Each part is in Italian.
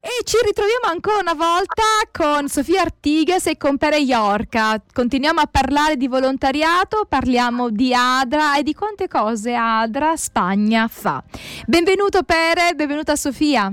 E ci ritroviamo ancora una volta con Sofia Artigas e con Pere Iorca. Continuiamo a parlare di volontariato, parliamo di Adra e di quante cose Adra Spagna fa. Benvenuto Pere, benvenuta Sofia.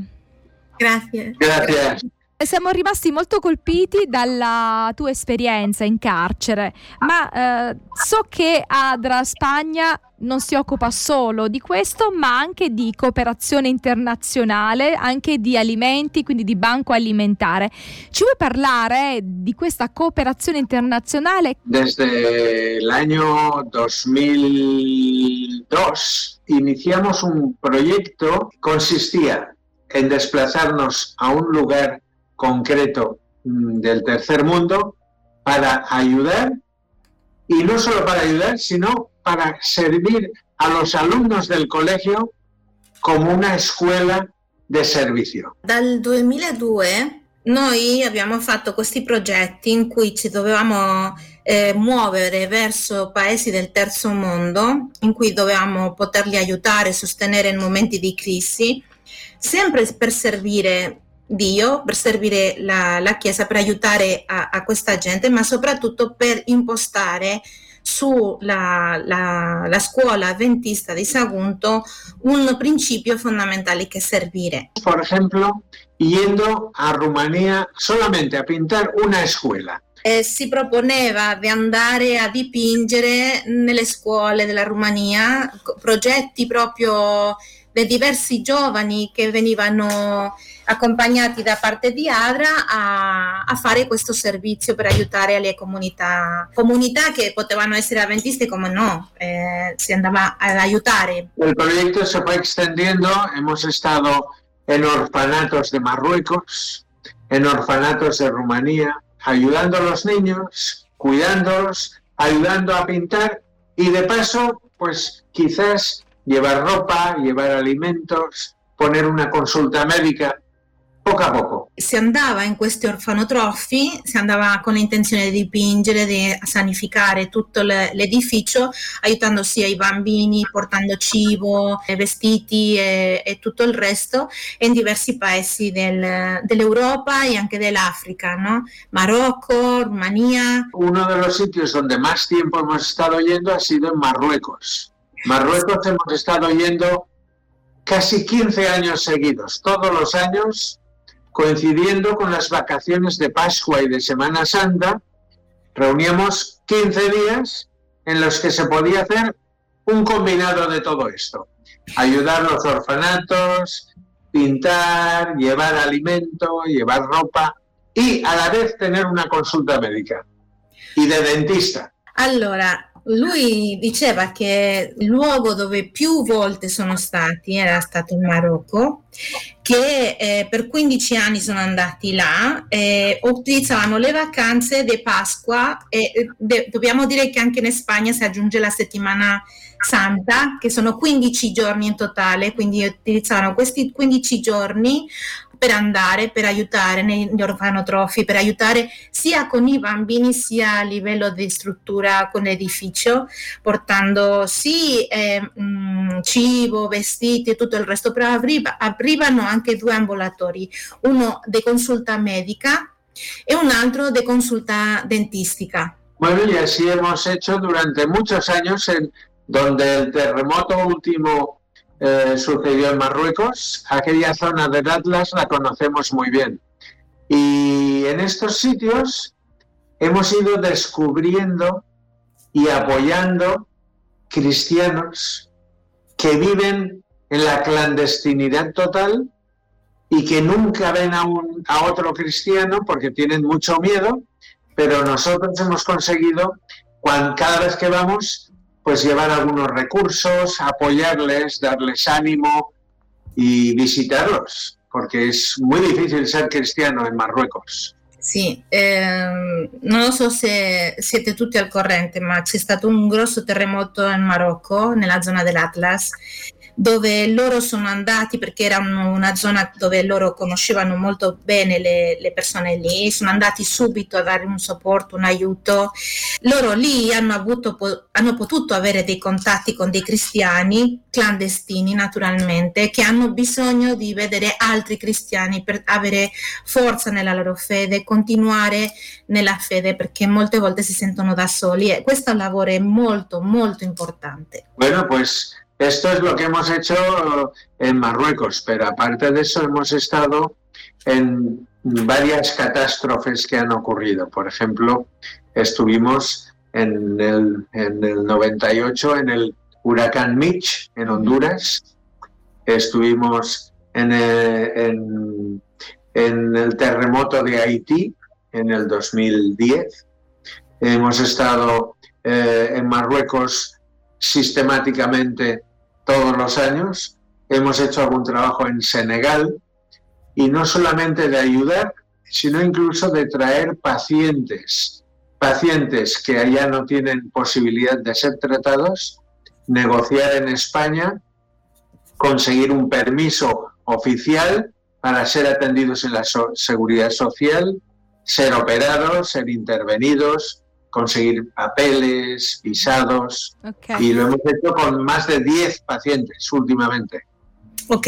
Grazie. Grazie. Siamo rimasti molto colpiti dalla tua esperienza in carcere, ma eh, so che Adra Spagna non si occupa solo di questo, ma anche di cooperazione internazionale, anche di alimenti, quindi di banco alimentare. Ci vuoi parlare di questa cooperazione internazionale? Desde año 2002 iniciamos un proyecto que consistía en desplazarnos a un lugar concreto mm, del tercer mundo para ayudar, y no solo para ayudar, sino para servir a los alunnos del colegio come una scuola di servizio. Dal 2002 noi abbiamo fatto questi progetti in cui ci dovevamo eh, muovere verso paesi del terzo mondo, in cui dovevamo poterli aiutare, sostenere in momenti di crisi, sempre per servire Dio, per servire la, la Chiesa, per aiutare a, a, questa gente, ma soprattutto per impostare sulla la, la scuola adventista di Sagunto un principio fondamentale che è servire. Per esempio, yendo a Rumania solamente a pintar una scuola. Eh, si proponeva di andare a dipingere nelle scuole della Romania progetti proprio dei diversi giovani che venivano accompagnati da parte di Adra a, a, fare questo servizio per aiutare le comunità, comunità che potevano essere avventiste come no, eh, si andava ad aiutare. Il progetto si fue extendiendo, hemos estado en orfanatos de Marruecos, en orfanatos de Rumanía, ayudando a los niños, cuidándolos, ayudando a pintar y de paso, pues quizás llevar ropa, llevar alimentos, poner una consulta médica, poco a poco. Si andava in questi orfanotrofi, si andava con l'intenzione di dipingere, di sanificare tutto l'edificio, aiutando sia i bambini, portando cibo, vestiti e, e tutto il resto, in diversi paesi del, dell'Europa e anche dell'Africa, ¿no? Marocco, Rumanía. Uno de los sitios donde más tiempo hemos estado yendo ha sido en Marruecos. Marruecos hemos estado yendo casi 15 años seguidos, todos los años, coincidiendo con las vacaciones de Pascua y de Semana Santa, reuníamos 15 días en los que se podía hacer un combinado de todo esto. Ayudar a los orfanatos, pintar, llevar alimento, llevar ropa y a la vez tener una consulta médica y de dentista. Allora, lui diceva che il luogo dove più volte sono stati era stato il Marocco, che eh, per 15 anni sono andati là, eh, utilizzavano le vacanze di Pasqua e de- dobbiamo dire che anche in Spagna si aggiunge la settimana santa, che sono 15 giorni in totale, quindi utilizzavano questi 15 giorni per andare, per aiutare negli orfanotrofi, per aiutare sia con i bambini sia a livello di struttura con l'edificio, portando sì eh, mh, mm, cibo, vestiti e tutto il resto, però apriva, aprivano anche due ambulatori, uno di consulta medica e un altro di consulta dentistica. Bueno, y así hemos hecho durante muchos años en donde el terremoto último eh, sucedió en Marruecos. Aquella zona del Atlas la conocemos muy bien. Y en estos sitios hemos ido descubriendo y apoyando cristianos que viven en la clandestinidad total y que nunca ven a, un, a otro cristiano porque tienen mucho miedo, pero nosotros hemos conseguido, cuando, cada vez que vamos, pues llevar algunos recursos, apoyarles, darles ánimo y visitarlos, porque es muy difícil ser cristiano en Marruecos. Sì, ehm, non so se siete tutti al corrente, ma c'è stato un grosso terremoto in Marocco, nella zona dell'Atlas, dove loro sono andati perché era una zona dove loro conoscevano molto bene le, le persone lì, sono andati subito a dare un supporto, un aiuto. Loro lì hanno, avuto, hanno potuto avere dei contatti con dei cristiani clandestini naturalmente che hanno bisogno di vedere altri cristiani per avere forza nella loro fede, continuare nella fede perché molte volte si sentono da soli e questo lavoro è molto molto importante. Bueno, pues esto es lo que hemos hecho en Marruecos, pero aparte de eso hemos estado en varias catástrofes que han ocurrido. Por ejemplo, estuvimos en el, en el 98 en el huracán Mitch en Honduras, estuvimos en el, en, en el terremoto de Haití en el 2010, hemos estado eh, en Marruecos sistemáticamente todos los años, hemos hecho algún trabajo en Senegal y no solamente de ayudar, sino incluso de traer pacientes, pacientes que allá no tienen posibilidad de ser tratados, negociar en España, conseguir un permiso oficial para ser atendidos en la seguridad social, ser operados, ser intervenidos, conseguir papeles, visados, okay. y lo hemos hecho con más de 10 pazienti ultimamente. Ok,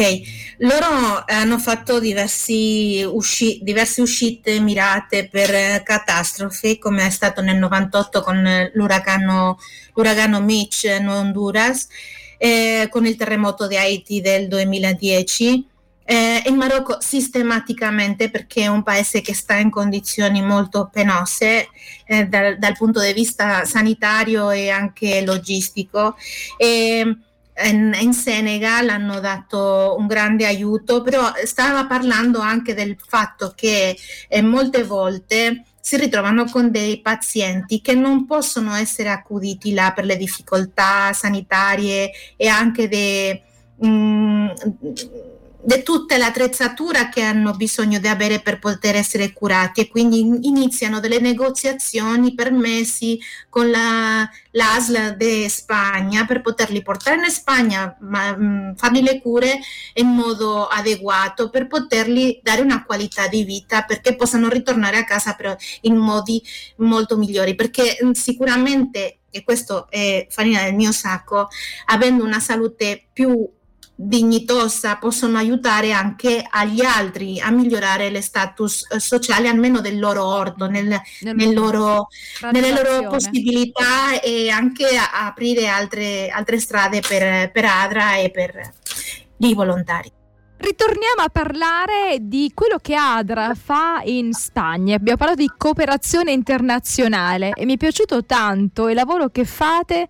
loro hanno fatto diversi usci- diverse uscite mirate per catastrofi, come è stato nel 98 con l'uragano, l'uragano Mitch in Honduras, eh, con il terremoto di Haiti del 2010 eh, in Marocco sistematicamente perché è un paese che sta in condizioni molto penose eh, dal, dal, punto di vista sanitario e anche logistico. E, in, in, Senegal hanno dato un grande aiuto, però stava parlando anche del fatto che eh, molte volte si ritrovano con dei pazienti che non possono essere accuditi là per le difficoltà sanitarie e anche dei... Mm, di tutta l'attrezzatura che hanno bisogno di avere per poter essere curati e quindi iniziano delle negoziazioni per mesi con la, l'ASL di Spagna per poterli portare in Spagna, ma, mh, mm, fargli le cure in modo adeguato per poterli dare una qualità di vita perché possano ritornare a casa però in modi molto migliori. Perché mh, mm, sicuramente e questo è farina del mio sacco avendo una salute più dignitosa possono aiutare anche agli altri a migliorare le status eh, sociali almeno del loro ordo, nel, nel loro, nelle loro possibilità e anche a, aprire altre, altre strade per, per ADRA e per i volontari. Ritorniamo a parlare di quello che ADRA fa in Spagna. Abbiamo parlato di cooperazione internazionale e mi è piaciuto tanto il lavoro che fate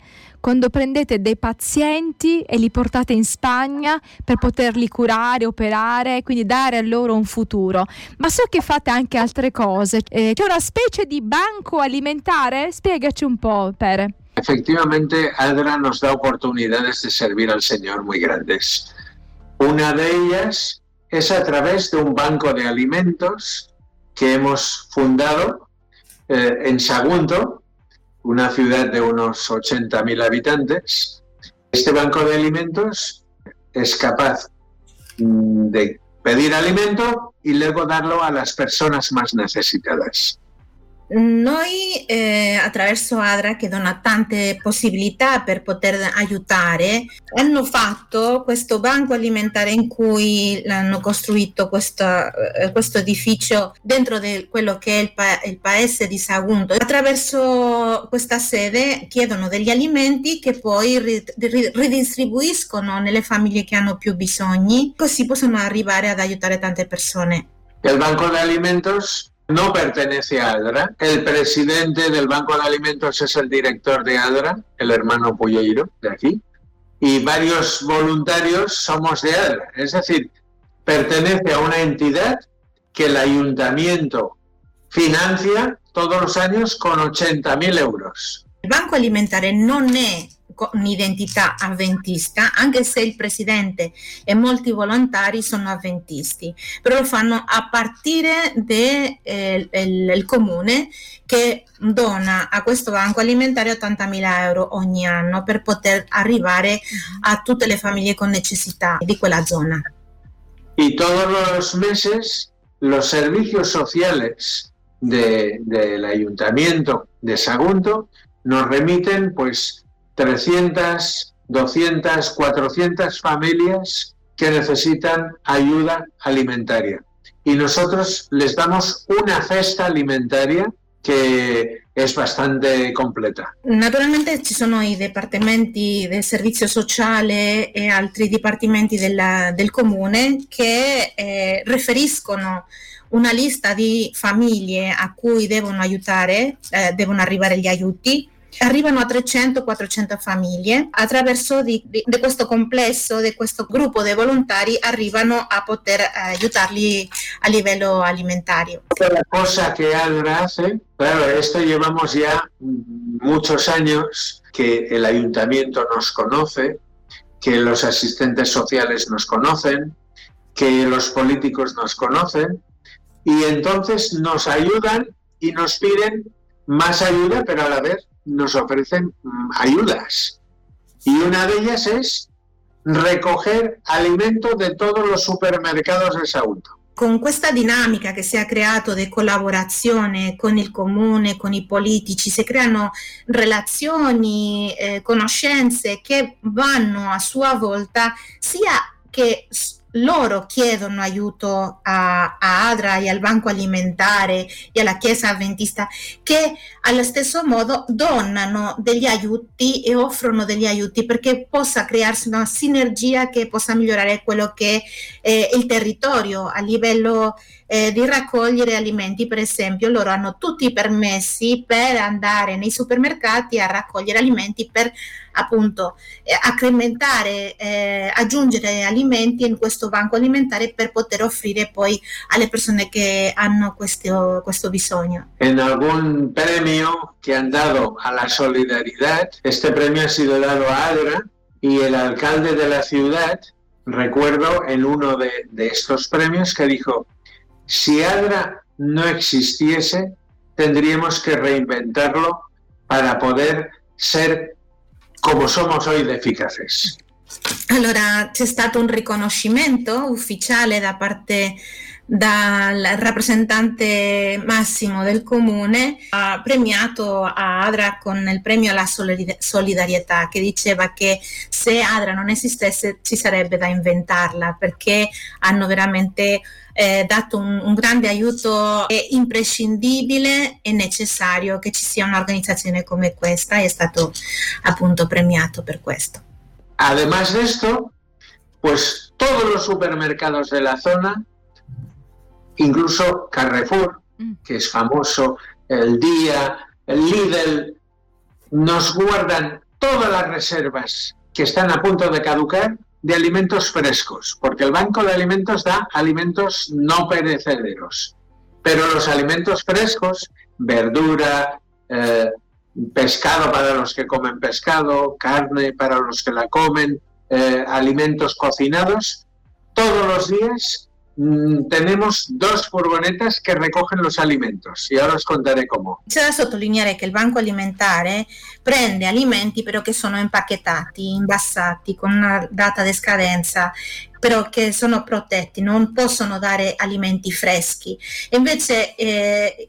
quando prendete dei pazienti e li portate in Spagna per poterli curare, operare, quindi dare a loro un futuro. Ma so che fate anche altre cose. Eh, c'è una specie di banco alimentare? Spiegaci un po', Pere. Efectivamente, ADRA nos da oportunidades de servir al Señor muy grandes. Una de ellas es a través de un banco de alimentos que hemos fundado eh, en Sagunto, una ciudad de unos 80.000 habitantes. Este banco de alimentos es capaz mm, de pedir alimento y luego darlo a las personas más necesitadas. Noi eh, attraverso ADRA che dona tante possibilità per poter aiutare, hanno fatto questo banco alimentare in cui hanno costruito questo, eh, questo edificio dentro di quello che è il, pa- il, paese di Sagunto. Attraverso questa sede chiedono degli alimenti che poi ri- ri- ridistribuiscono nelle famiglie che hanno più bisogni, così possono arrivare ad aiutare tante persone. Il banco di alimentos no pertenece a ADRA. El presidente del Banco de Alimentos es el director de ADRA, el hermano Puyeiro, de aquí. Y varios voluntarios somos de ADRA. Es decir, pertenece a una entidad que el ayuntamiento financia todos los años con 80.000 euros. Il Banco Alimentare non è con identità avventista, anche se il presidente e molti volontari sono avventisti, però lo fanno a partire dal eh, comune che dona a questo banco alimentare 80.000 euro ogni anno per poter arrivare a tutte le famiglie con necessità di quella zona. Y todos los meses los servicios sociales de, del ayuntamiento de Sagunto nos remiten pues 300, 200, 400 familias que necesitan ayuda alimentaria. Y nosotros les damos una cesta alimentaria che è bastante completa. Naturalmente ci sono i dipartimenti del servizio sociale e altri dipartimenti della, del comune che eh, riferiscono una lista di famiglie a cui devono aiutare, eh, devono arrivare gli aiuti arrivano a 300-400 famiglie. Attraverso di, di, di, questo complesso, di questo gruppo di volontari, arrivano a poter eh, aiutarli a livello alimentario. La cosa que ADRA hace, claro, esto llevamos ya muchos años que el ayuntamiento nos conoce, que los asistentes sociales nos conocen, que los políticos nos conocen y entonces nos ayudan y nos piden más ayuda, pero a la vez nos ofrecen mm, ayudas. Y una de ellas es recoger alimento de todos los supermercados de Sagunto. Con questa dinamica che si è creato di collaborazione con il comune, con i politici, si creano relazioni, eh, conoscenze che vanno a sua volta sia che loro chiedono aiuto a, a, Adra e al Banco Alimentare e alla Chiesa Adventista che allo stesso modo donano degli aiuti e offrono degli aiuti perché possa crearsi una sinergia che possa migliorare quello che è il territorio a livello eh, di raccogliere alimenti, per esempio, loro hanno tutti i permessi per andare nei supermercati a raccogliere alimenti per appunto eh, accrementare, eh, aggiungere alimenti in questo banco alimentare per poter offrire poi alle persone che hanno questo, questo bisogno. En algún premio que han dado a la solidaridad, este premio ha sido dado a Adra y el alcalde de la ciudad, recuerdo uno de, de estos premios que dijo, Si ADRA no existiese, tendríamos que reinventarlo para poder ser come somos hoy de eficaces. Allora c'è stato un riconoscimento ufficiale da parte dal rappresentante massimo del comune ha premiato Adra con il premio alla solidarietà che diceva che se Adra non esistesse ci sarebbe da inventarla perché hanno veramente eh, dato un, un, grande aiuto è imprescindibile e necessario che ci sia un'organizzazione come questa e è stato appunto premiato per questo. Además de esto, pues todos los supermercados de la zona incluso Carrefour, mm. que es famoso, el Día, el Lidl, nos guardan todas las reservas que están a punto de caducar de alimentos frescos, porque el Banco de Alimentos da alimentos no perecederos, pero los alimentos frescos, verdura, eh, pescado para los que comen pescado, carne para los que la comen, eh, alimentos cocinados, todos los días tenemos dos furgonetas che recogen los alimentos e ora os contaré come. C'è da sottolineare che il banco alimentare prende alimenti però che sono impacchettati, imbassati con una data di scadenza però che sono protetti, non possono dare alimenti freschi. Invece eh,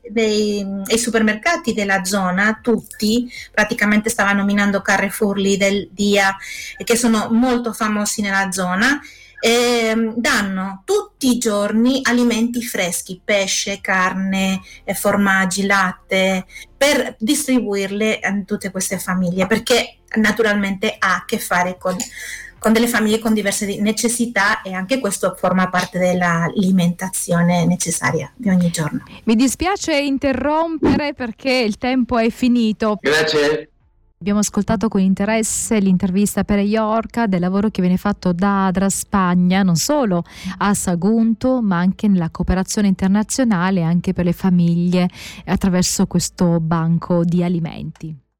supermercati della zona, tutti, praticamente stava nominando Carrefour, Lidl, Dia, che sono molto famosi nella zona, eh, danno tutti i giorni alimenti freschi, pesce, carne, formaggi, latte, per distribuirle a tutte queste famiglie, perché naturalmente ha a che fare con, con delle famiglie con diverse necessità e anche questo forma parte dell'alimentazione necessaria di ogni giorno. Mi dispiace interrompere perché il tempo è finito. Grazie. Abbiamo ascoltato con interesse l'intervista per Iorca del lavoro che viene fatto da Adra Spagna, non solo a Sagunto, ma anche nella cooperazione internazionale anche per le famiglie attraverso questo banco di alimenti.